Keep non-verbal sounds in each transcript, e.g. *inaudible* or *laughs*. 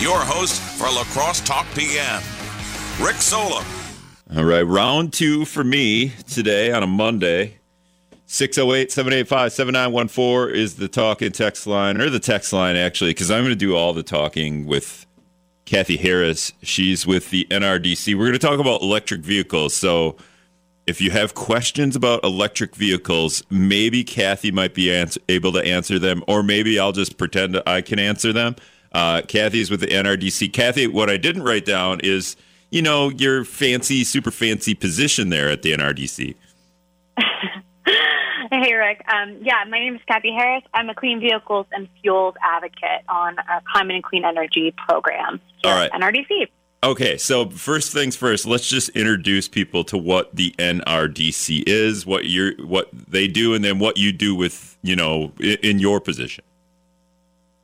your host for La Crosse Talk PM, Rick Solem. All right, round two for me today on a Monday. 608 785 7914 is the talking text line, or the text line actually, because I'm going to do all the talking with Kathy Harris. She's with the NRDC. We're going to talk about electric vehicles. So if you have questions about electric vehicles, maybe Kathy might be answer, able to answer them, or maybe I'll just pretend I can answer them. Uh, Kathy's with the NRDC. Kathy, what I didn't write down is, you know, your fancy, super fancy position there at the NRDC. *laughs* Hey, Rick. Um, yeah, my name is Kathy Harris. I'm a clean vehicles and fuels advocate on a climate and clean energy program. All right. NRDC. Okay, so first things first, let's just introduce people to what the NRDC is, what you what they do, and then what you do with you know in, in your position.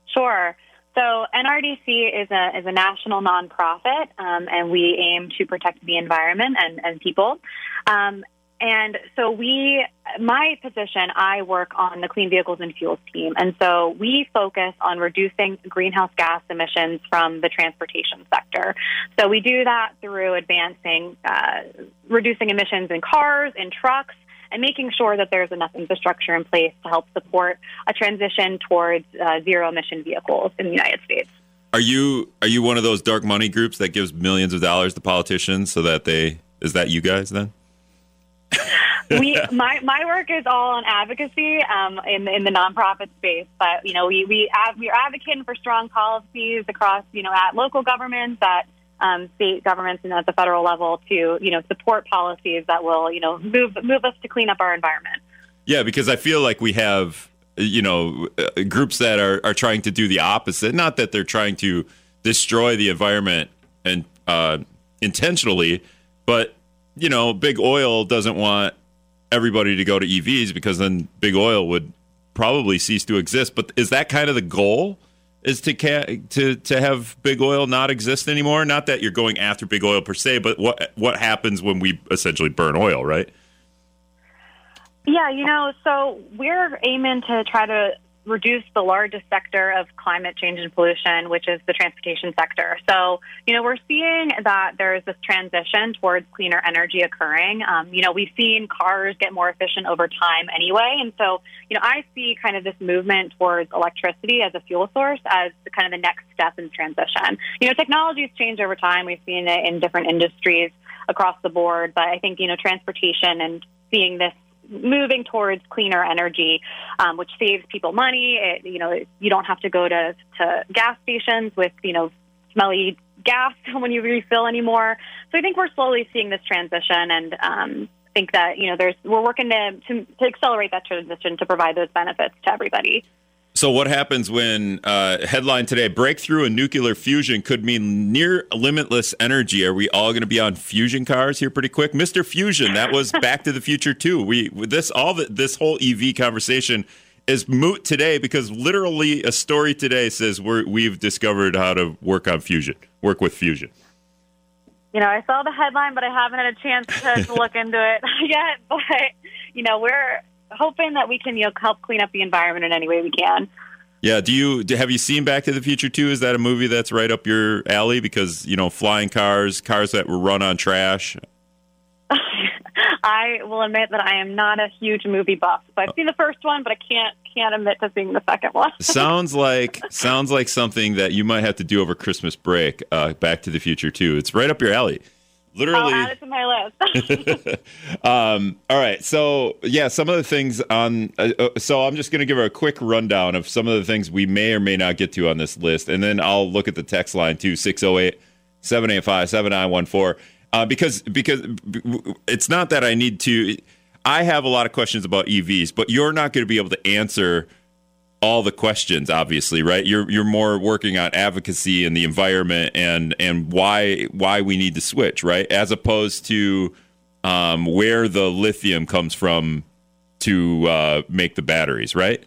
Sure. So NRDC is a is a national nonprofit, um, and we aim to protect the environment and, and people. Um, and so we, my position, I work on the clean vehicles and fuels team. And so we focus on reducing greenhouse gas emissions from the transportation sector. So we do that through advancing, uh, reducing emissions in cars, in trucks, and making sure that there's enough infrastructure in place to help support a transition towards uh, zero emission vehicles in the United States. Are you are you one of those dark money groups that gives millions of dollars to politicians so that they is that you guys then? *laughs* we *laughs* my my work is all on advocacy um, in in the nonprofit space, but you know we we we're advocating for strong policies across you know at local governments, at um, state governments, and at the federal level to you know support policies that will you know move move us to clean up our environment. Yeah, because I feel like we have you know uh, groups that are are trying to do the opposite. Not that they're trying to destroy the environment and uh, intentionally, but you know, big oil doesn't want everybody to go to EVs because then big oil would probably cease to exist. But is that kind of the goal? Is to ca- to to have big oil not exist anymore? Not that you're going after big oil per se, but what what happens when we essentially burn oil, right? Yeah, you know, so we're aiming to try to reduce the largest sector of climate change and pollution, which is the transportation sector. So, you know, we're seeing that there's this transition towards cleaner energy occurring. Um, you know, we've seen cars get more efficient over time anyway. And so, you know, I see kind of this movement towards electricity as a fuel source as kind of the next step in transition. You know, technologies change over time. We've seen it in different industries across the board, but I think, you know, transportation and seeing this moving towards cleaner energy, um, which saves people money. It, you know, you don't have to go to, to gas stations with, you know, smelly gas *laughs* when you refill anymore. So I think we're slowly seeing this transition and, um, think that, you know, there's, we're working to, to, to accelerate that transition to provide those benefits to everybody. So, what happens when uh, headline today breakthrough in nuclear fusion could mean near limitless energy? Are we all going to be on fusion cars here pretty quick? Mr. Fusion, that was Back to the Future too. We this all the, this whole EV conversation is moot today because literally a story today says we're, we've discovered how to work on fusion, work with fusion. You know, I saw the headline, but I haven't had a chance to, to *laughs* look into it *laughs* yet. But you know, we're hoping that we can you know help clean up the environment in any way we can. Yeah. Do you do, have you seen Back to the Future 2? Is that a movie that's right up your alley? Because you know, flying cars, cars that were run on trash. *laughs* I will admit that I am not a huge movie buff. So I've seen the first one, but I can't can't admit to seeing the second one. *laughs* sounds like sounds like something that you might have to do over Christmas break. Uh, Back to the Future 2. It's right up your alley. Literally, I'll add it to my list. *laughs* *laughs* um, all right, so yeah, some of the things on. Uh, uh so I'm just going to give her a quick rundown of some of the things we may or may not get to on this list, and then I'll look at the text line too 608 785 7914. Uh, because because it's not that I need to. I have a lot of questions about EVs, but you're not going to be able to answer all the questions obviously right? You're you're more working on advocacy and the environment and and why why we need to switch right? As opposed to um, where the lithium comes from to uh, make the batteries right?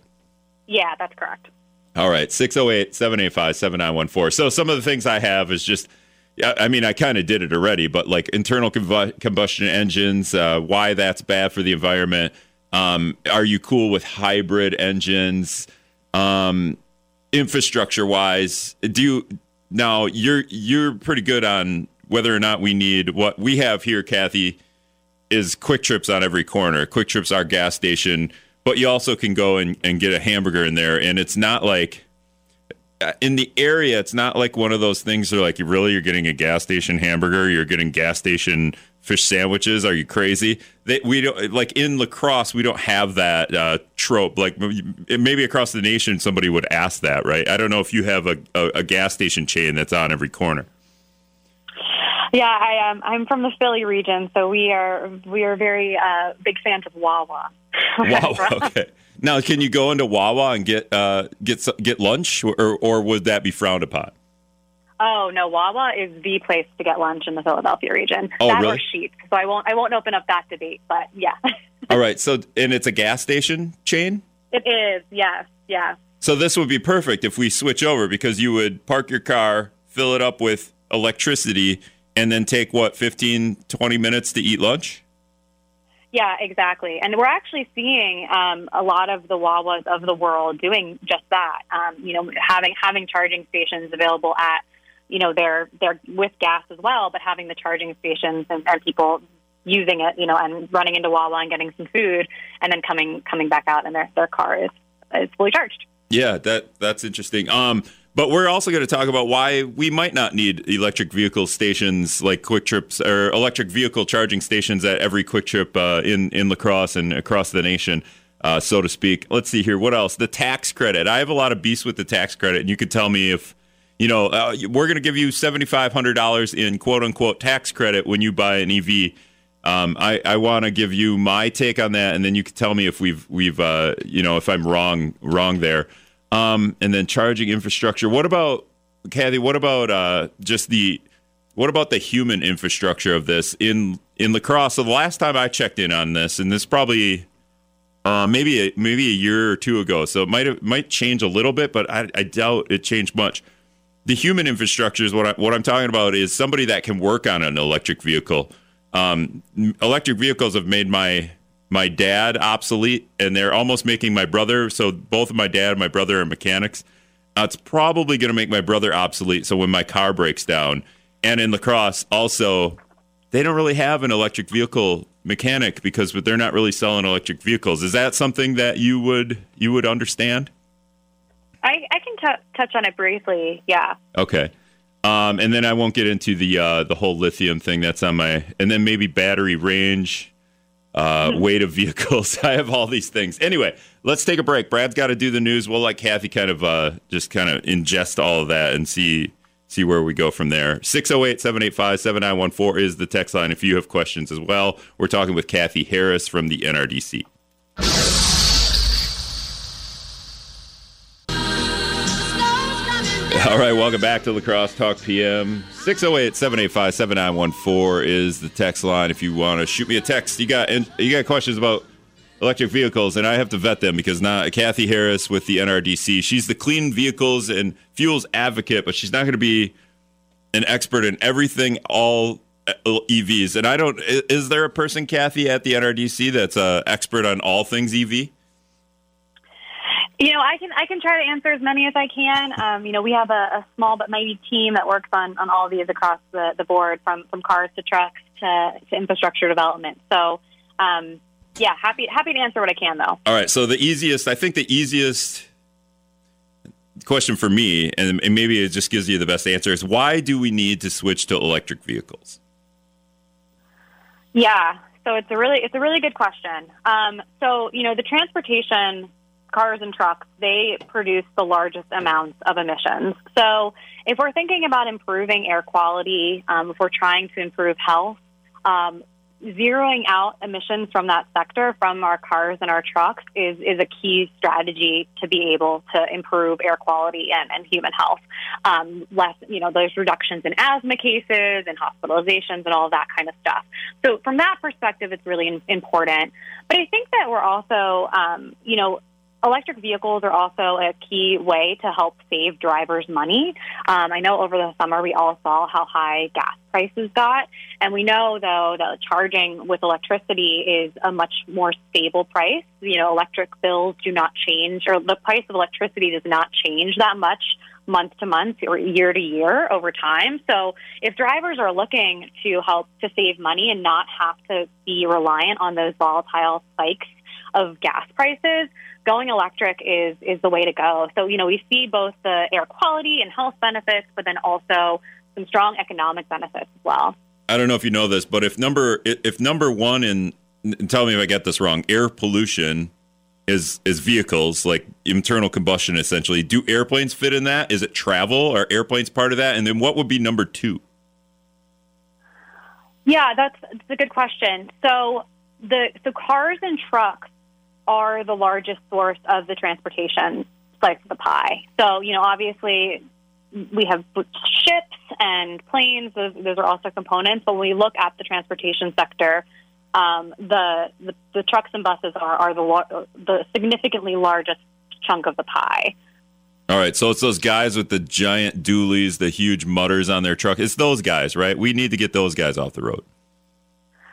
Yeah that's correct. All right. 608-785-7914 so some of the things i have is just I mean, I kind of did it already, but like internal combustion engines, uh, why that's bad for the environment. Um, are you cool with hybrid engines? Um, infrastructure wise, do you now you're you're pretty good on whether or not we need what we have here, Kathy, is Kwik Trips on every corner. Kwik Trips our gas station, but you also can go and, and get a hamburger in there, and it's not like uh, in the area, it's not like one of those things where like you really you're getting a gas station hamburger, you're getting gas station fish sandwiches. Are you crazy? They, we don't like in La Crosse. We don't have that uh, trope. Like maybe across the nation, somebody would ask that, right? I don't know if you have a, a, a gas station chain that's on every corner. Yeah, I am. I'm from the Philly region, so we are we are very uh, big fans of Wawa. *laughs* Wawa. okay. Now, can you go into Wawa and get uh, get get lunch, or or would that be frowned upon? Oh no, Wawa is the place to get lunch in the Philadelphia region. Oh, that really? or Sheetz. So I won't I won't open up that debate, but yeah. *laughs* All right. So and it's a gas station chain. it is. Yes. Yeah. So this would be perfect if we switch over because you would park your car, fill it up with electricity, and then take what 15, 20 minutes to eat lunch. Yeah, exactly. And we're actually seeing um, a lot of the Wawas of the world doing just that. Um, you know, having having charging stations available at, you know, they're they're with gas as well, but having the charging stations and, and people using it, you know, and running into Wawa and getting some food, and then coming coming back out and their their car is is fully charged. Yeah, that that's interesting. Um, but we're also going to talk about why we might not need electric vehicle stations like Kwik Trips or electric vehicle charging stations at every Kwik Trip uh, in in La Crosse and across the nation, uh, so to speak. Let's see here. What else? The tax credit. I have a lot of beefs with the tax credit, and you could tell me if you know uh, we're going to give you seventy five hundred dollars in quote unquote tax credit when you buy an EV. Um, I, I want to give you my take on that, and then you can tell me if we've we've uh, you know if I'm wrong wrong there. Um, and then charging infrastructure. What about Kathy? What about uh, just the what about the human infrastructure of this in in La Crosse? So the last time I checked in on this, and this probably uh, maybe a, maybe a year or two ago, so it might have, might change a little bit, but I, I doubt it changed much. The human infrastructure is what I, what I'm talking about is somebody that can work on an electric vehicle. Um, electric vehicles have made my my dad obsolete, and they're almost making my brother. So both of my dad and my brother are mechanics. Uh, it's probably going to make my brother obsolete. So when my car breaks down, and in La Crosse also, they don't really have an electric vehicle mechanic because they're not really selling electric vehicles. Is that something that you would you would understand? I, I can t- touch on it briefly. Yeah. Okay. Um, and then I won't get into the uh, the whole lithium thing. That's on my, and then maybe battery range, uh, weight of *laughs* vehicles. I have all these things. Anyway, let's take a break. Brad's got to do the news. We'll let Kathy kind of uh, just kind of ingest all of that and see see where we go from there. 608-785-7914 is the text line if you have questions as well. We're talking with Kathy Harris from the NRDC. All right, welcome back to La Crosse Talk PM. 608 785 7914 is the text line if you want to shoot me a text. You got you got questions about electric vehicles, and I have to vet them because now Kathy Harris with the NRDC, she's the clean vehicles and fuels advocate, but she's not going to be an expert in everything, all uh, EVs. And I don't, is there a person, Kathy, at the NRDC that's an expert on all things EV? You know, I can I can try to answer as many as I can. Um, you know, we have a, a small but mighty team that works on, on all of these across the, the board, from from cars to trucks to, to infrastructure development. So, um, yeah, happy happy to answer what I can, though. All right. So the easiest, I think the easiest question for me, and, and maybe it just gives you the best answer, is why do we need to switch to electric vehicles? Yeah, so it's a really it's a really good question. Um, so you know, the transportation cars and trucks they produce the largest amounts of emissions. So if we're thinking about improving air quality, um, if we're trying to improve health, um, zeroing out emissions from that sector from our cars and our trucks is is a key strategy to be able to improve air quality and, and human health. Um, less, you know, there's reductions in asthma cases and hospitalizations and all that kind of stuff. So from that perspective, it's really important. But I think that we're also, um, you know, electric vehicles are also a key way to help save drivers money. Um, I know over the summer we all saw how high gas prices got, and we know though that charging with electricity is a much more stable price. You know, electric bills do not change, or the price of electricity does not change that much month to month or year to year over time. So if drivers are looking to help to save money and not have to be reliant on those volatile spikes of gas prices, going electric is is the way to go. So you know we see both the air quality and health benefits, but then also some strong economic benefits as well. I don't know if you know this, but if number if number one in tell me if I get this wrong, air pollution is is vehicles like internal combustion essentially. Do airplanes fit in that? Is it travel? Are airplanes part of that? And then what would be number two? Yeah, that's, that's a good question. So the so cars and trucks are the largest source of the transportation slice of the pie. So you know, obviously we have ships and planes; those, those are also components. But when we look at the transportation sector, um, the, the, the trucks and buses are, are the the significantly largest chunk of the pie. All right, so it's those guys with the giant dualies, the huge mutters on their truck. It's those guys, right? We need to get those guys off the road.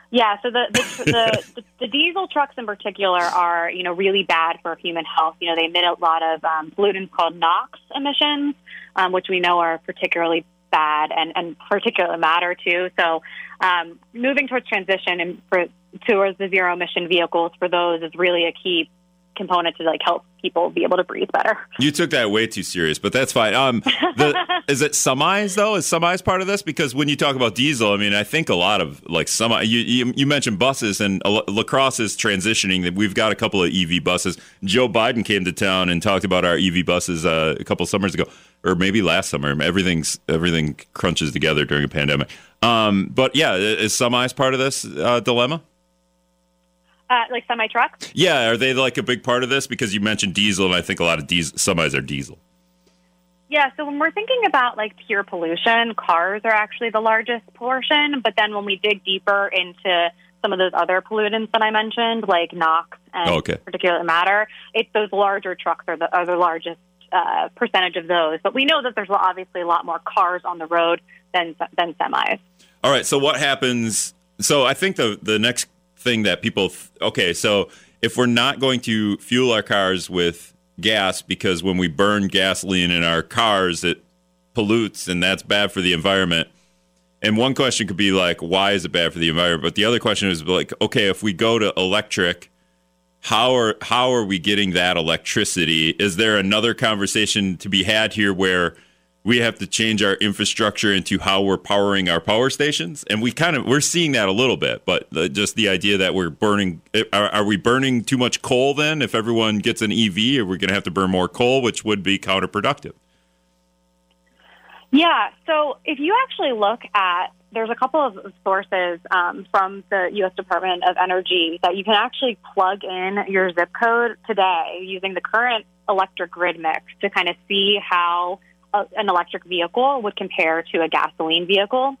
Yeah, so the the, *laughs* the, the, diesel trucks in particular are you know really bad for human health. You know they emit a lot of um, pollutants called NOx emissions, um, which we know are particularly bad and, and particulate matter too. So um, moving towards transition and for, towards the zero emission vehicles for those is really a key component to like help people be able to breathe better. You took that way too serious, but that's fine. Um, the, *laughs* is it semis though? Is semis part of this? Because when you talk about diesel, I mean, I think a lot of like semi. You you, you mentioned buses and La Crosse is transitioning. That we've got a couple of EV buses. Joe Biden came to town and talked about our EV buses uh, a couple summers ago, or maybe last summer. Everything's everything crunches together during a pandemic. Um, but yeah, is semis part of this uh, dilemma? Uh, like semi trucks? Yeah, are they like a big part of this? Because you mentioned diesel, and I think a lot of diesel, semis are diesel. Yeah, so when we're thinking about like pure pollution, cars are actually the largest portion. But then when we dig deeper into some of those other pollutants that I mentioned, like NOx and okay. particulate matter, it's those larger trucks are the, are the largest uh, percentage of those. But we know that there's obviously a lot more cars on the road than than semis. All right. So what happens? So I think the the next thing that people okay so if we're not going to fuel our cars with gas because when we burn gasoline in our cars it pollutes and that's bad for the environment. And one question could be like why is it bad for the environment? But the other question is like okay if we go to electric how are how are we getting that electricity? Is there another conversation to be had here where we have to change our infrastructure into how we're powering our power stations and we kind of we're seeing that a little bit but the, just the idea that we're burning are, are, we burning too much coal then if everyone gets an ev are we going to have to burn more coal which would be counterproductive yeah so if you actually look at there's a couple of sources um, from the U.S. Department of Energy that you can actually plug in your zip code today using the current electric grid mix to kind of see how an electric vehicle would compare to a gasoline vehicle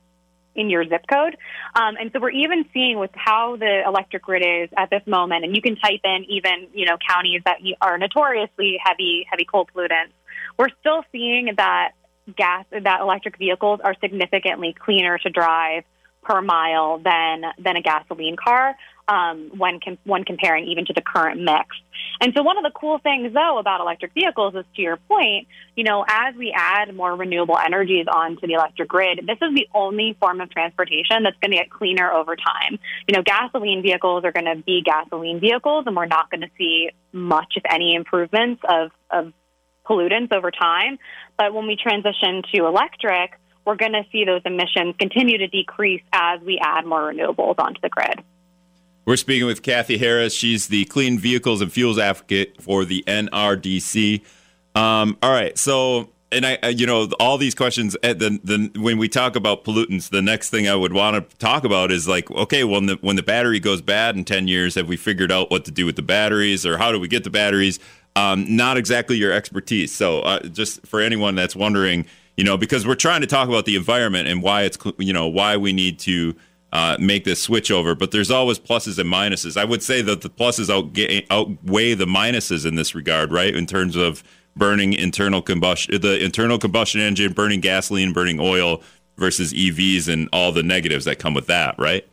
in your zip code. Um, and so we're even seeing with how the electric grid is at this moment, and you can type in even, you know, counties that are notoriously heavy, heavy coal pollutants. We're still seeing that gas, that electric vehicles are significantly cleaner to drive per mile than, than a gasoline car um, when com- when comparing even to the current mix. And so, one of the cool things, though, about electric vehicles is, to your point, you know, as we add more renewable energies onto the electric grid, this is the only form of transportation that's going to get cleaner over time. You know, gasoline vehicles are going to be gasoline vehicles, and we're not going to see much, if any, improvements of of pollutants over time. But when we transition to electric, we're going to see those emissions continue to decrease as we add more renewables onto the grid. We're speaking with Kathy Harris. She's the Clean Vehicles and Fuels Advocate for the NRDC. Um, all right, so and I, you know, all these questions. At the, the when we talk about pollutants, the next thing I would want to talk about is like, okay, when the when the battery goes bad in ten years, have we figured out what to do with the batteries, or how do we get the batteries? Um, not exactly your expertise. So, uh, just for anyone that's wondering, you know, because we're trying to talk about the environment and why it's, you know, why we need to uh, make this switch over. But there's always pluses and minuses. I would say that the pluses outweigh the minuses in this regard, right? In terms of burning internal combustion, the internal combustion engine, burning gasoline, burning oil versus EVs, and all the negatives that come with that, right?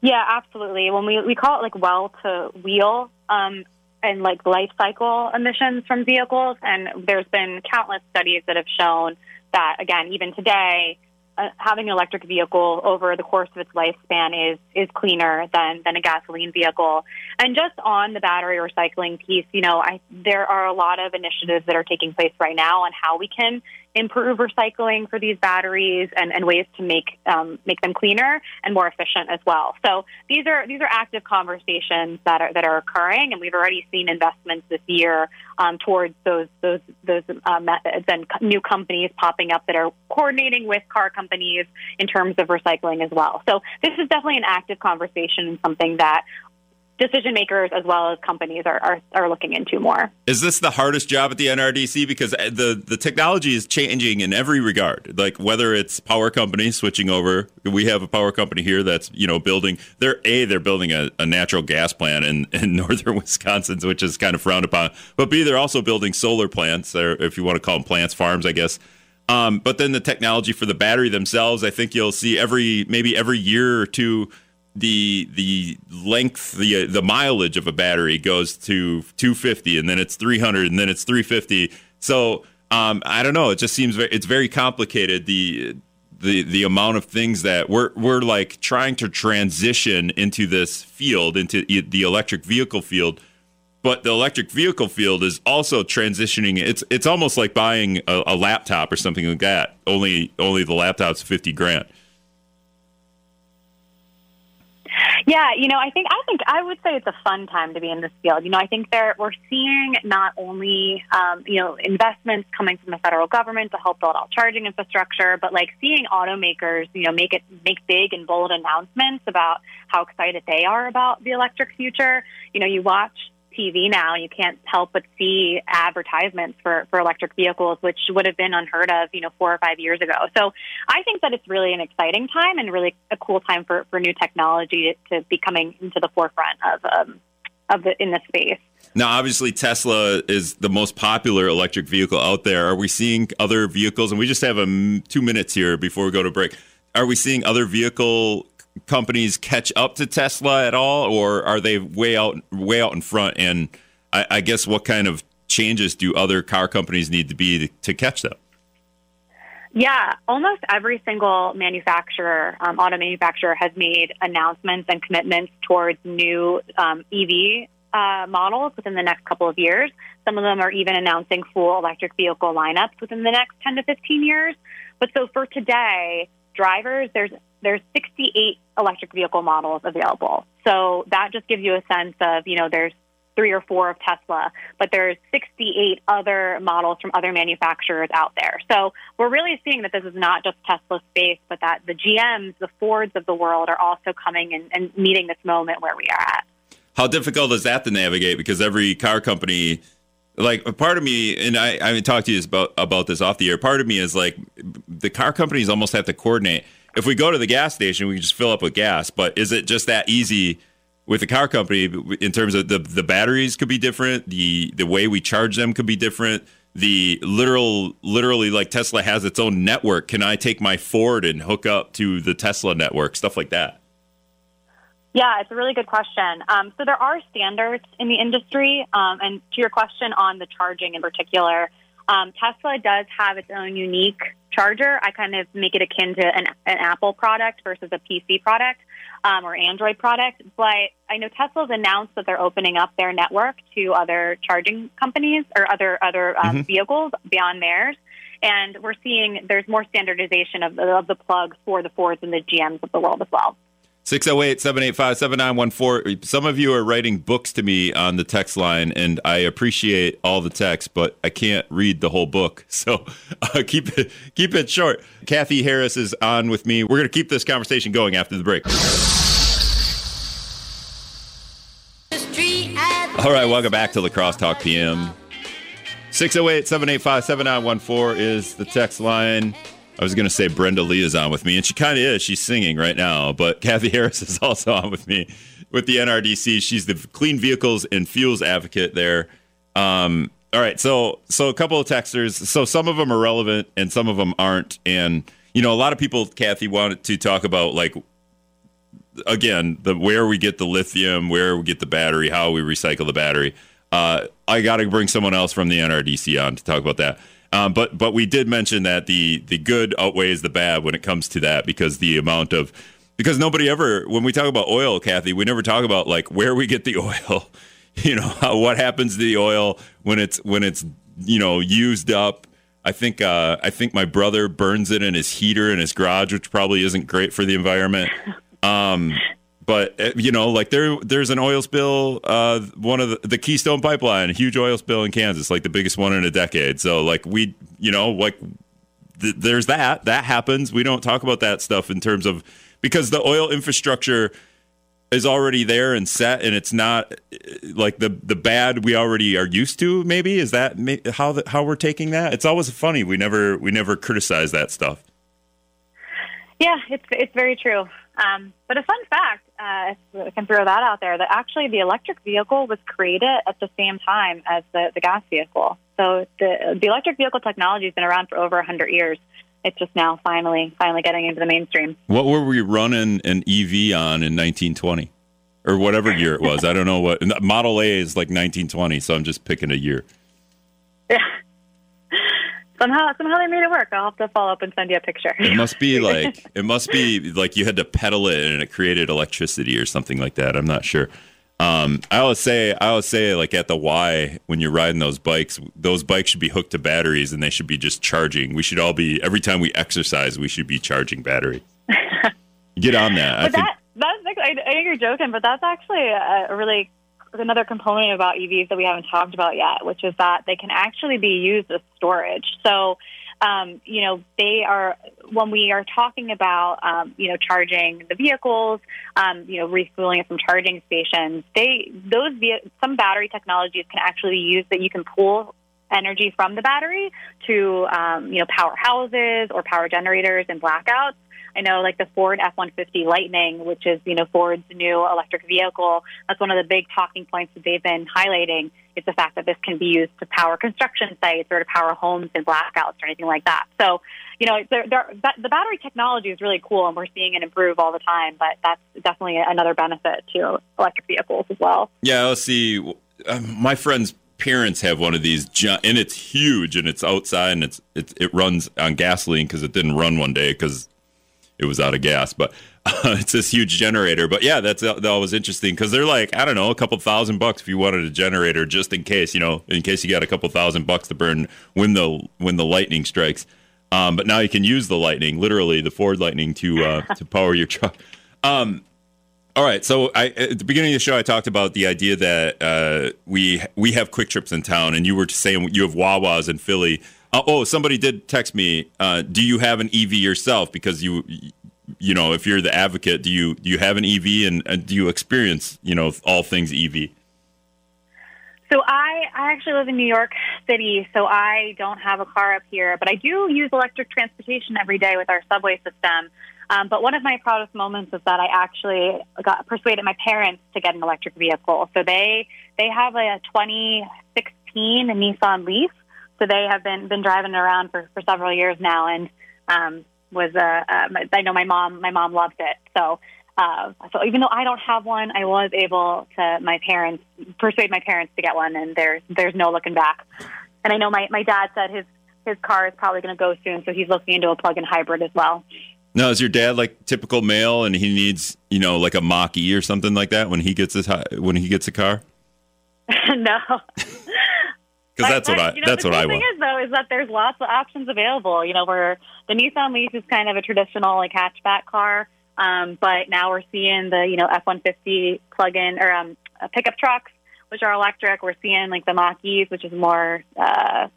Yeah, absolutely. When we we call it like well to wheel, um, and like life cycle emissions from vehicles. And there's been countless studies that have shown that, again, even today, uh, having an electric vehicle over the course of its lifespan is is cleaner than than a gasoline vehicle. And just on the battery recycling piece, you know, I there are a lot of initiatives that are taking place right now on how we can improve recycling for these batteries and, and ways to make um, make them cleaner and more efficient as well. So these are these are active conversations that are that are occurring, and we've already seen investments this year um, towards those those those uh, methods and new companies popping up that are coordinating with car companies in terms of recycling as well. So this is definitely an active conversation and something that decision makers as well as companies are, are, are looking into more. Is this the hardest job at the NRDC? Because uh, the, the technology is changing in every regard. Like whether it's power companies switching over, we have a power company here that's you know building. They're a they're building a, a natural gas plant in, *laughs* in northern Wisconsin, which is kind of frowned upon. But b they're also building solar plants, or if you want to call them plants, farms, I guess. Um, but then the technology for the battery themselves, I think you'll see every maybe every year or two the the length the the mileage of a battery goes to 250 and then it's 300 and then it's 350 so um, i don't know. It just seems very, it's very complicated the the the amount of things that we're we're like trying to transition into this field into the electric vehicle field. But the electric vehicle field is also transitioning. It's it's almost like buying a, a laptop or something like that. Only only the laptop's 50 grand Yeah, you know, I think I think I would say it's a fun time to be in this field. You know, I think there we're seeing not only um, you know investments coming from the federal government to help build out charging infrastructure, but like seeing automakers, you know, make it make big and bold announcements about how excited they are about the electric future. You know, you watch TV now, you can't help but see advertisements for, for electric vehicles, which would have been unheard of, you know, four or five years ago. So I think that it's really an exciting time and really a cool time for, for new technology to, be coming into the forefront of, um, of the, in this space. Now, obviously, Tesla is the most popular electric vehicle out there. Are we seeing other vehicles? And we just have a, two minutes here before we go to break. Are we seeing other vehicle companies catch up to Tesla at all, or are they way out way out in front? And I, I guess what kind of changes do other car companies need to be to, to catch them? Yeah, almost every single manufacturer, um, auto manufacturer, has made announcements and commitments towards new um, EV uh, models within the next couple of years. Some of them are even announcing full electric vehicle lineups within the next 10 to 15 years. But so for today, drivers, there's there's 68 electric vehicle models available. So that just gives you a sense of, you know, there's three or four of Tesla, but there's 68 other models from other manufacturers out there. So we're really seeing that this is not just Tesla space, but that the GMs, the Fords of the world are also coming and, and meeting this moment where we are at. How difficult is that to navigate? Because every car company like a part of me and I, I talked to you about about this off the air part of me is like the car companies almost have to coordinate if we go to the gas station, we can just fill up with gas. But is it just that easy with the car company in terms of the the batteries could be different, the the way we charge them could be different. The literal, literally, like Tesla has its own network. Can I take my Ford and hook up to the Tesla network? Stuff like that. Yeah, it's a really good question. Um, so there are standards in the industry, um, and to your question on the charging in particular, um, Tesla does have its own unique charger. I kind of make it akin to an, an Apple product versus a PC product um, or Android product. But I know Tesla's announced that they're opening up their network to other charging companies or other other um, mm-hmm. vehicles beyond theirs. And we're seeing there's more standardization of the, of the plugs for the Fords and the GMs of the world as well. 608 785 7914. Some of you are writing books to me on the text line, and I appreciate all the text, but I can't read the whole book. *laughs* So uh, keep it keep it short. Kathy Harris is on with me. We're going to keep this conversation going after the break. All right, welcome back to La Crosse Talk PM. 608 785 7914 is the text line. I was going to say Brenda Lee is on with me, and she kind of is. She's singing right now, but *laughs* Kathy Harris is also on with me with the NRDC. She's the clean vehicles and fuels advocate there. Um, all right, so so a couple of texters. So some of them are relevant, and some of them aren't. And you know, a lot of people, Kathy, wanted to talk about like again the where we get the lithium, where we get the battery, how we recycle the battery. uh, I got to bring someone else from the NRDC on to talk about that. Um, but but we did mention that the the good outweighs the bad when it comes to that because the amount of because nobody ever when we talk about oil, Kathy, we never talk about like where we get the *laughs* oil. You know what happens to the oil when it's when it's you know used up. I think uh, I think my brother burns it in his heater in his garage, which probably isn't great for the environment. Um, but uh, you know, like there, there's an oil spill. Uh, one of the, the Keystone Pipeline, a huge oil spill in Kansas, like the biggest one in a decade. So, like we, you know, like th- there's that. That happens. We don't talk about that stuff in terms of because the oil infrastructure is already there and set, and it's not like the the bad we already are used to. Maybe is that how the, how we're taking that? It's always funny. We never we never criticize that stuff. Yeah, it's it's very true. Um, but a fun fact, uh, I can throw that out there, that actually the electric vehicle was created at the same time as the, the gas vehicle. So the, the electric vehicle technology has been around for over 100 years. It's just now finally finally getting into the mainstream. What were we running an EV on in 1920? Or whatever year it was. I don't know what. Model A is like 1920, so I'm just picking a year. Somehow somehow they made it work. I'll have to follow up and send you a picture. It must be *laughs* like it must be like you had to pedal it and it created electricity or something like that. I'm not sure. Um, I always say I always say like at the Y when you're riding those bikes, those bikes should be hooked to batteries and they should be just charging. We should all be every time we exercise, we should be charging batteries. *laughs* Get on that. But I think, that's I, I think you're joking, but that's actually a really another component about EVs that we haven't talked about yet, which is that they can actually be used as storage. So, um, you know, they are when we are talking about, um, you know, charging the vehicles, um, you know, refueling it from charging stations. They those some battery technologies can actually be used that you can pull energy from the battery to, um, you know, power houses or power generators and blackouts. I know like the Ford F-150 Lightning, which is, you know, Ford's new electric vehicle, that's one of the big talking points that they've been highlighting is the fact that this can be used to power construction sites or to power homes in blackouts or anything like that. So, you know, they're, they're, the battery technology is really cool and we're seeing it improve all the time, but that's definitely another benefit to electric vehicles as well. Yeah, let's see. Um, my friend's parents have one of these, and it's huge and it's outside and it's, it, it runs on gasoline because it didn't run one day because it was out of gas. But *laughs* uh, it's this huge generator. But yeah, that's that was interesting because they're like I don't know a couple thousand bucks if you wanted a generator just in case you know in case you got a couple thousand bucks to burn when the when the lightning strikes. Um, but now you can use the lightning, literally the Ford Lightning, to uh, *laughs* to power your truck. Um, all right. So I, at the beginning of the show, I talked about the idea that uh, we we have Kwik Trips in town, and you were saying you have Wawas in Philly. Uh, oh, somebody did text me. Uh, do you have an EV yourself? Because you, you know, if you're the advocate, do you do you have an EV and, and do you experience you know all things EV? So I, I actually live in New York City, so I don't have a car up here, but I do use electric transportation every day with our subway system. Um, but one of my proudest moments is that I actually got persuaded my parents to get an electric vehicle. So they they have a 2016 Nissan Leaf, so they have been been driving around for, for several years now, and um, was uh, uh, I know my mom my mom loved it. So uh, so even though I don't have one, I was able to my parents persuade my parents to get one, and there's there's no looking back. And I know my my dad said his his car is probably going to go soon, so he's looking into a plug-in hybrid as well. Now, is your dad like typical male, and he needs you know like a Mach E or something like that when he gets his when he gets a car? *laughs* no, because that's what I you know, that's what I want. The thing is, though, is that there's lots of options available. You know, where the Nissan Leaf is kind of a traditional like hatchback car, um, but now we're seeing the you know F-150 plug-in or um, uh, pickup trucks, which are electric. We're seeing like the Mach-Es, which is more. Uh,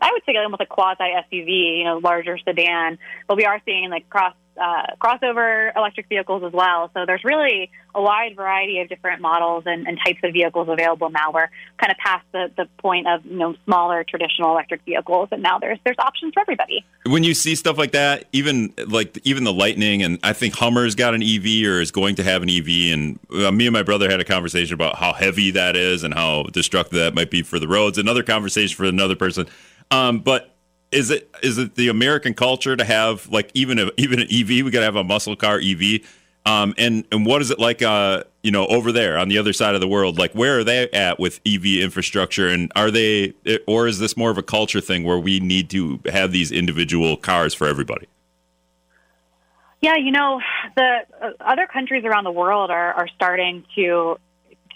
I would say almost a quasi SUV, you know, larger sedan. But we are seeing like cross uh, crossover electric vehicles as well. So there's really a wide variety of different models and, and types of vehicles available now. We're kind of past the, the point of you know smaller traditional electric vehicles, and now there's there's options for everybody. When you see stuff like that, even like even the Lightning, and I think Hummer's got an EV or is going to have an EV, and uh, me and my brother had a conversation about how heavy that is and how destructive that might be for the roads. Another conversation for another person, um, but is it is it the American culture to have like even a, even an EV? We got to have a muscle car EV. Um, and and what is it like? Uh, you know, over there on the other side of the world, like where are they at with EV infrastructure? And are they, or is this more of a culture thing where we need to have these individual cars for everybody? Yeah, you know, the uh, other countries around the world are, are starting to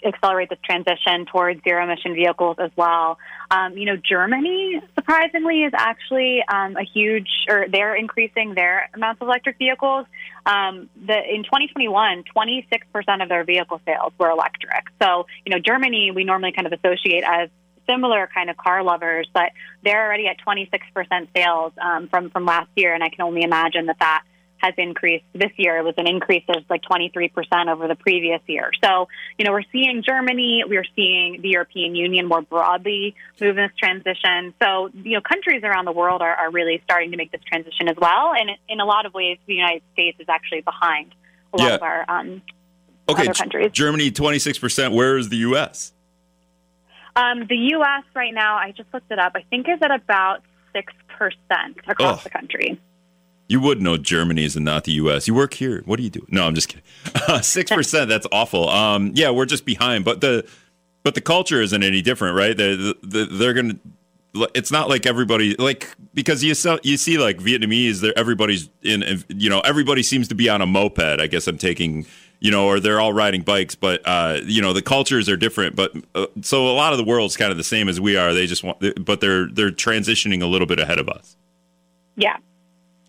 accelerate this transition towards zero emission vehicles as well. Um, you know, Germany, surprisingly, is actually um, a huge, or they're increasing their amounts of electric vehicles. Um, the, in 2021, 26% of their vehicle sales were electric. So, you know, Germany, we normally kind of associate as similar kind of car lovers, but they're already at 26% sales um, from from last year, and I can only imagine that that has increased this year. It was an increase of like 23% over the previous year. So, you know, we're seeing Germany, we're seeing the European Union more broadly move in this transition. So, you know, countries around the world are, are really starting to make this transition as well. And in a lot of ways, the United States is actually behind a lot Yeah. of our um, Okay, other countries. Germany, 26%. Where is the U.S.? Um, the U.S. right now, I just looked it up, I think is at about 6% across Ugh. the country. You would know Germany's and not the U.S. You work here. What do you do? No, I'm just kidding. *laughs* Six *laughs* percent. That's awful. Um, yeah, we're just behind. But the but the culture isn't any different, right? They're, they're, they're gonna. It's not like everybody like because you saw you see like Vietnamese. They're everybody's in. You know, everybody seems to be on a moped. I guess I'm taking. You know, or they're all riding bikes, but uh, you know the cultures are different. But uh, so a lot of the world's kind of the same as we are. They just want, but they're they're transitioning a little bit ahead of us, Yeah,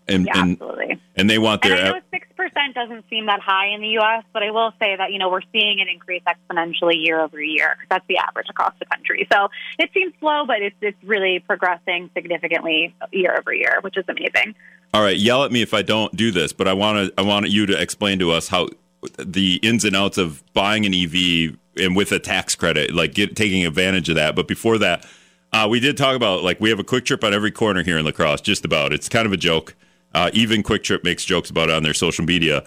and yeah, and absolutely. and they want And their I know six percent doesn't seem that high in the U.S., but I will say that you know we're seeing it increase exponentially year over year. 'cause That's the average across the country. So it seems slow, but it's it's really progressing significantly year over year, which is amazing. All right, yell at me if I don't do this, but I want to I want you to explain to us how the ins and outs of buying an EV and with a tax credit, like get, taking advantage of that. But before that, uh, we did talk about like we have a Kwik Trip on every corner here in La Crosse, just about. It's kind of a joke. Uh, even Kwik Trip makes jokes about it on their social media.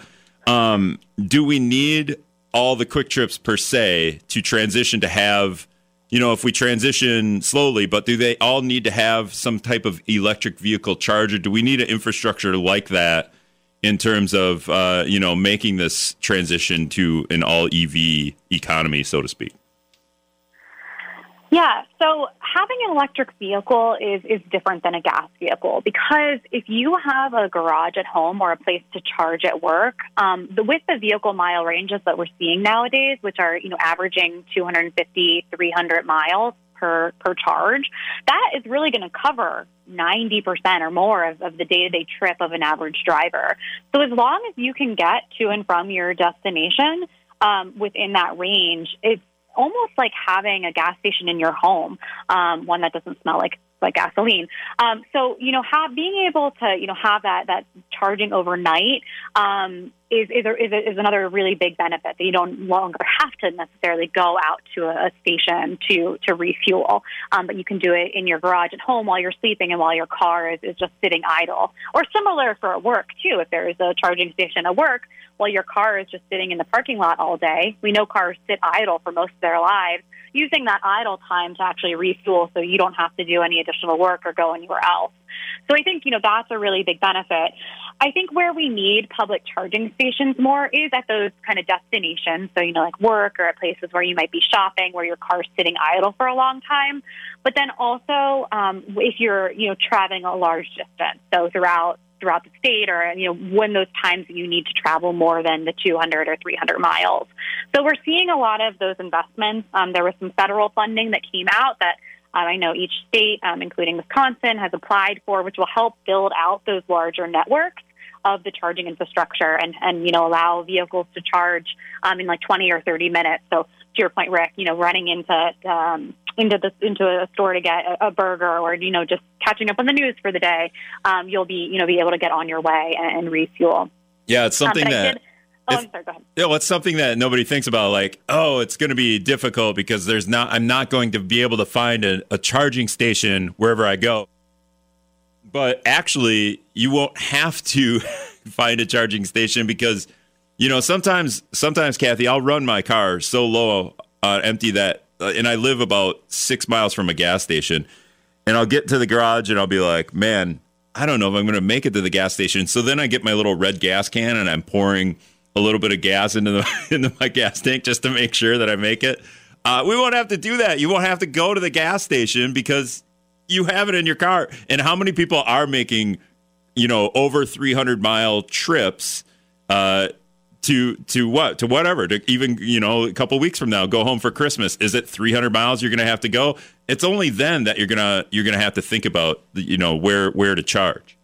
Um, do we need all the Kwik Trips per se to transition to have? you know, if we transition slowly, but do they all need to have some type of electric vehicle charger? Do we need an infrastructure like that in terms of, uh, you know, making this transition to an all EV economy, so to speak? Yeah, so having an electric vehicle is, is different than a gas vehicle because if you have a garage at home or a place to charge at work, um, the, with the vehicle mile ranges that we're seeing nowadays, which are you know averaging 250, 300 miles per per charge, that is really going to cover 90% or more of, of the day-to-day trip of an average driver. So as long as you can get to and from your destination um, within that range, it's almost like having a gas station in your home, um, one that doesn't smell like like gasoline. Um, so you know, have, being able to you know have that that charging overnight um, is is, is, is another really big benefit that you don't longer have to necessarily go out to a, a station to to refuel, um, but you can do it in your garage at home while you're sleeping and while your car is, is just sitting idle. Or similar for work too, if there is a charging station at work while your car is just sitting in the parking lot all day. We know cars sit idle for most of their lives. Using that idle time to actually refuel so you don't have to do any additional work or go anywhere else. So I think, you know, that's a really big benefit. I think where we need public charging stations more is at those kind of destinations. So, you know, like work or at places where you might be shopping, where your car's sitting idle for a long time. But then also, um, if you're, you know, traveling a large distance. So throughout throughout the state or you know when those times that you need to travel more than the 200 or 300 miles so we're seeing a lot of those investments um, there was some federal funding that came out that um, I know each state, um, including Wisconsin, has applied for, which will help build out those larger networks of the charging infrastructure and, and you know allow vehicles to charge um, in like 20 or 30 minutes. So to your point, Rick, you know running into um, into the into a store to get a, a burger or you know just catching up on the news for the day, um, you'll be you know be able to get on your way and, and refuel. Yeah, it's something um, but I that. Oh, if- I'm sorry. Go ahead. Yeah, well, it's something that nobody thinks about. Like, oh, it's going to be difficult because there's not. I'm not going to be able to find a, a charging station wherever I go. But actually, you won't have to *laughs* find a charging station because, you know, sometimes, sometimes, Kathy, I'll run my car so low uh, empty that, uh, and I live about six miles from a gas station, and I'll get to the garage and I'll be like, man, I don't know if I'm going to make it to the gas station. So then I get my little red gas can and I'm pouring a little bit of gas into the *laughs* into my gas tank just to make sure that I make it. Uh, we won't have to do that. You won't have to go to the gas station because you have it in your car. And how many people are making, you know, over 300 mile trips uh, to to what to whatever to even you know a couple weeks from now go home for Christmas? Is it 300 miles you're going to have to go? It's only then that you're gonna you're gonna have to think about you know where where to charge.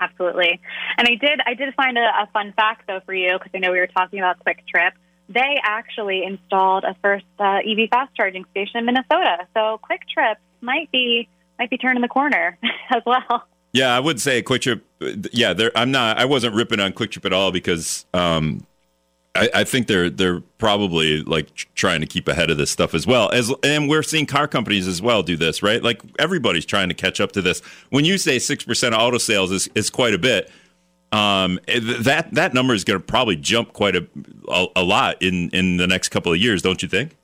Absolutely, and I did I did find a, a fun fact though for you because I know we were talking about Kwik Trip they actually installed a first uh, EV fast charging station in Minnesota. So Kwik Trip might be might be turning the corner *laughs* as well. Yeah, I would say Kwik Trip. Yeah, I'm not. I wasn't ripping on Kwik Trip at all because um, I, I, think they're they're probably like trying to keep ahead of this stuff as well. As and we're seeing car companies as well do this, right? Like everybody's trying to catch up to this. When you say six percent of auto sales is is quite a bit um, that that number is going to probably jump quite a, a, a lot in in the next couple of years, don't you think?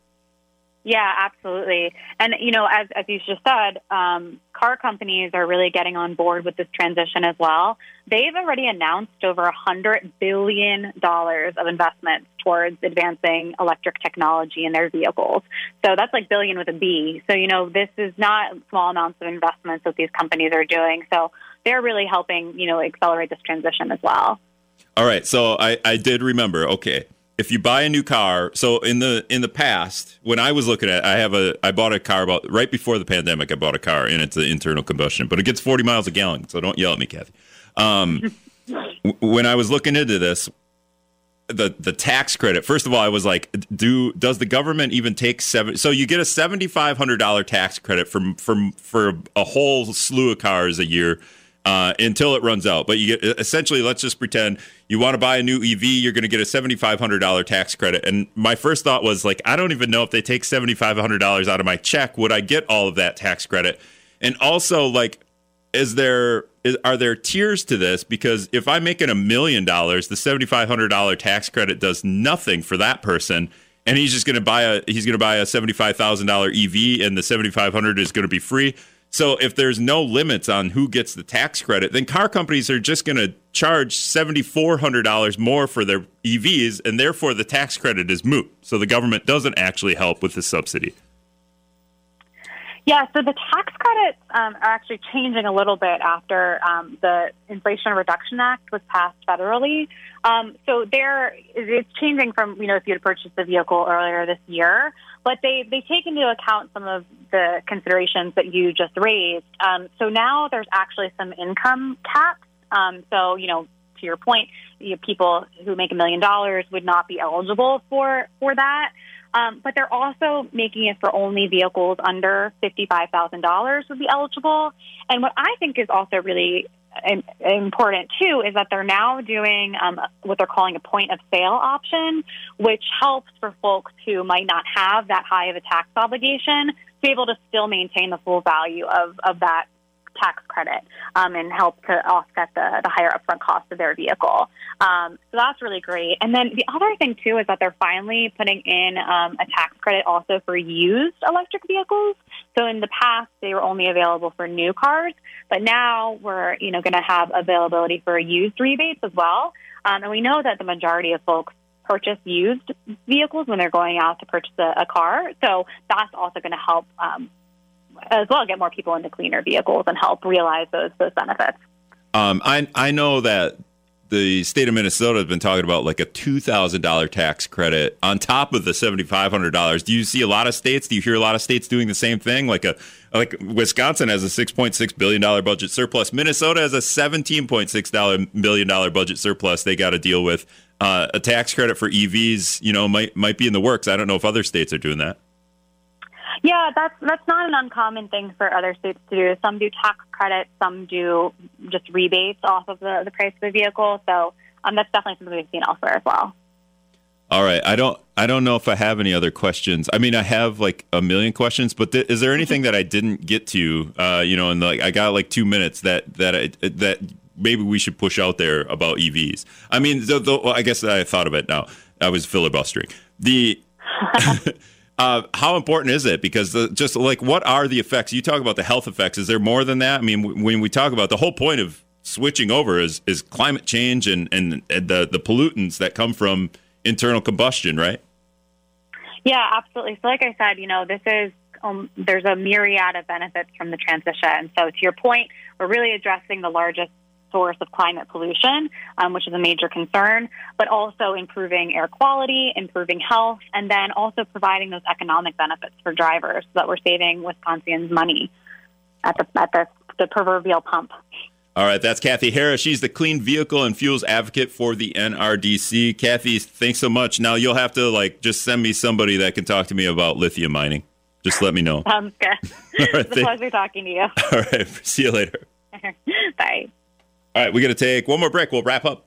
Yeah, absolutely. And you know, as as you just said, um, car companies are really getting on board with this transition as well. They've already announced over a hundred billion dollars of investments towards advancing electric technology in their vehicles. So that's like billion with a B. So you know, this is not small amounts of investments that these companies are doing. So they're really helping, you know, accelerate this transition as well. All right. So I, I did remember, okay, if you buy a new car, so in the in the past, when I was looking at I have a I bought a car about right before the pandemic, I bought a car and it's an internal combustion, but it gets 40 miles a gallon, so don't yell at me, Kathy. Um, *laughs* when I was looking into this, the the tax credit. First of all, I was like, do does the government even take seven? So you get a seventy five hundred dollar tax credit from from for a whole slew of cars a year uh, until it runs out. But you get essentially, let's just pretend you want to buy a new EV, you're going to get a $7,500 tax credit. And my first thought was like, I don't even know if they take $7,500 out of my check, would I get all of that tax credit? And also, like, is there is, are there tiers to this? Because if I'm making a million dollars, the $7,500 tax credit does nothing for that person. And he's just going to buy a he's going to buy a seventy five thousand dollar EV, and the seventy five hundred is going to be free. So if there's no limits on who gets the tax credit, then car companies are just going to charge $7,400 more for their EVs, and therefore the tax credit is moot. So the government doesn't actually help with the subsidy. Yeah, so the tax credits um, are actually changing a little bit after um, the Inflation Reduction Act was passed federally. Um, so there, it's changing from you know if you had purchased the vehicle earlier this year, but they they take into account some of the considerations that you just raised. Um, so now there's actually some income caps. Um, so you know to your point, you know, people who make a million dollars would not be eligible for for that. Um, but they're also making it for only vehicles under $55,000 would be eligible. And what I think is also really important too is that they're now doing um, what they're calling a point of sale option, which helps for folks who might not have that high of a tax obligation to be able to still maintain the full value of, of that tax credit um, and help to offset the, the higher upfront cost of their vehicle. Um, so that's really great. And then the other thing too is that they're finally putting in um, a tax credit also for used electric vehicles. So in the past they were only available for new cars, but now we're you know going to have availability for used rebates as well. Um, and we know that the majority of folks purchase used vehicles when they're going out to purchase a, a car. So that's also going to help um, as well get more people into cleaner vehicles and help realize those those benefits. Um, I I know that the state of Minnesota has been talking about like a two thousand dollar tax credit on top of the seventy five hundred dollars. Do you see a lot of states? Do you hear a lot of states doing the same thing? Like a like Wisconsin has a six point six billion dollar budget surplus. Minnesota has a seventeen point six billion dollar budget surplus. They got to deal with uh, a tax credit for EVs. You know, might might be in the works. I don't know if other states are doing that. Yeah, that's that's not an uncommon thing for other states to do. Some do tax credits, some do just rebates off of the, the price of the vehicle. So um, that's definitely something we've seen elsewhere as well. All right, I don't I don't know if I have any other questions. I mean, I have like a million questions, but th- is there anything that I didn't get to? Uh, you know, and like I got like two minutes that that I, that maybe we should push out there about EVs. I mean, the, the, well, I guess I thought of it now. I was filibustering the. *laughs* *laughs* Uh, how important is it? Because the, just like what are the effects? You talk about the health effects. Is there more than that? I mean, when we talk about the whole point of switching over is is climate change and and, and the the pollutants that come from internal combustion, right? Yeah, absolutely. So, like I said, you know, this is um, there's a myriad of benefits from the transition. So, to your point, we're really addressing the largest source of climate pollution, um, which is a major concern, but also improving air quality, improving health, and then also providing those economic benefits for drivers so that we're saving Wisconsians money at the at the, the proverbial pump. All right, that's Kathy Harris. She's the clean vehicle and fuels advocate for the NRDC. Kathy, thanks so much. Now you'll have to like just send me somebody that can talk to me about lithium mining. Just let me know. Sounds good. *laughs* right, it's a pleasure talking to you. *laughs* All right, see you later. *laughs* Bye. All right, we got to take one more break. We'll wrap up.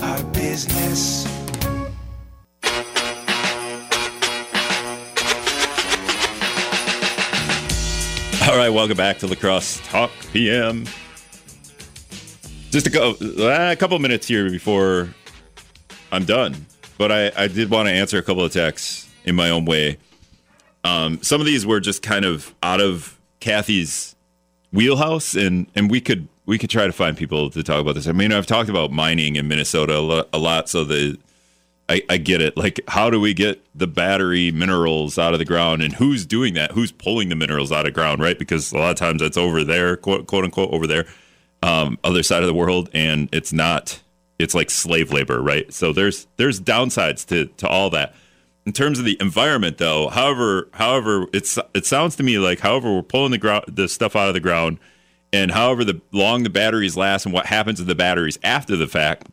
Our business. All right, welcome back to La Crosse Talk PM. Just a, go, uh, a couple minutes here before I'm done, but I, I did want to answer a couple of texts in my own way. Um, some of these were just kind of out of Kathy's wheelhouse, and and we could we could try to find people to talk about this. I mean, I've talked about mining in Minnesota a lot, a lot so the I, I, get it. Like, how do we get the battery minerals out of the ground, and who's doing that? Who's pulling the minerals out of ground, right? Because a lot of times that's over there, quote, quote unquote, over there, um, other side of the world, and it's not. It's like slave labor, right? So there's there's downsides to to all that. In terms of the environment, though, however, however, it's it sounds to me like however we're pulling the ground the stuff out of the ground, and however the long the batteries last, and what happens to the batteries after the fact,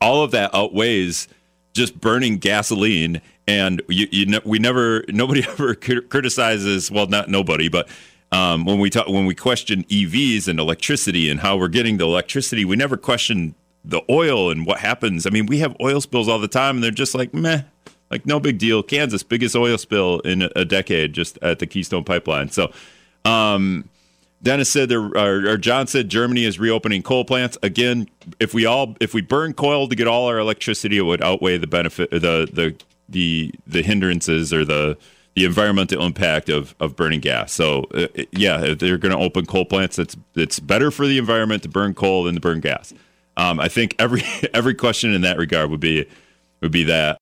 all of that outweighs just burning gasoline. And you, you ne- we never *laughs* nobody ever criticizes well not nobody but um, when we talk when we question EVs and electricity and how we're getting the electricity we never question the oil and what happens. I mean we have oil spills all the time and they're just like meh like no big deal Kansas biggest oil spill in a, decade just at the Keystone pipeline so um, Dennis said there, or, or, John said Germany is reopening coal plants again. If we all if we burn coal to get all our electricity, it would outweigh the benefit, the the the the hindrances or the the environmental impact of of burning gas. So uh, yeah, if they're going to open coal plants, it's it's better for the environment to burn coal than to burn gas. Um, I think every *laughs* every question in that regard would be would be that.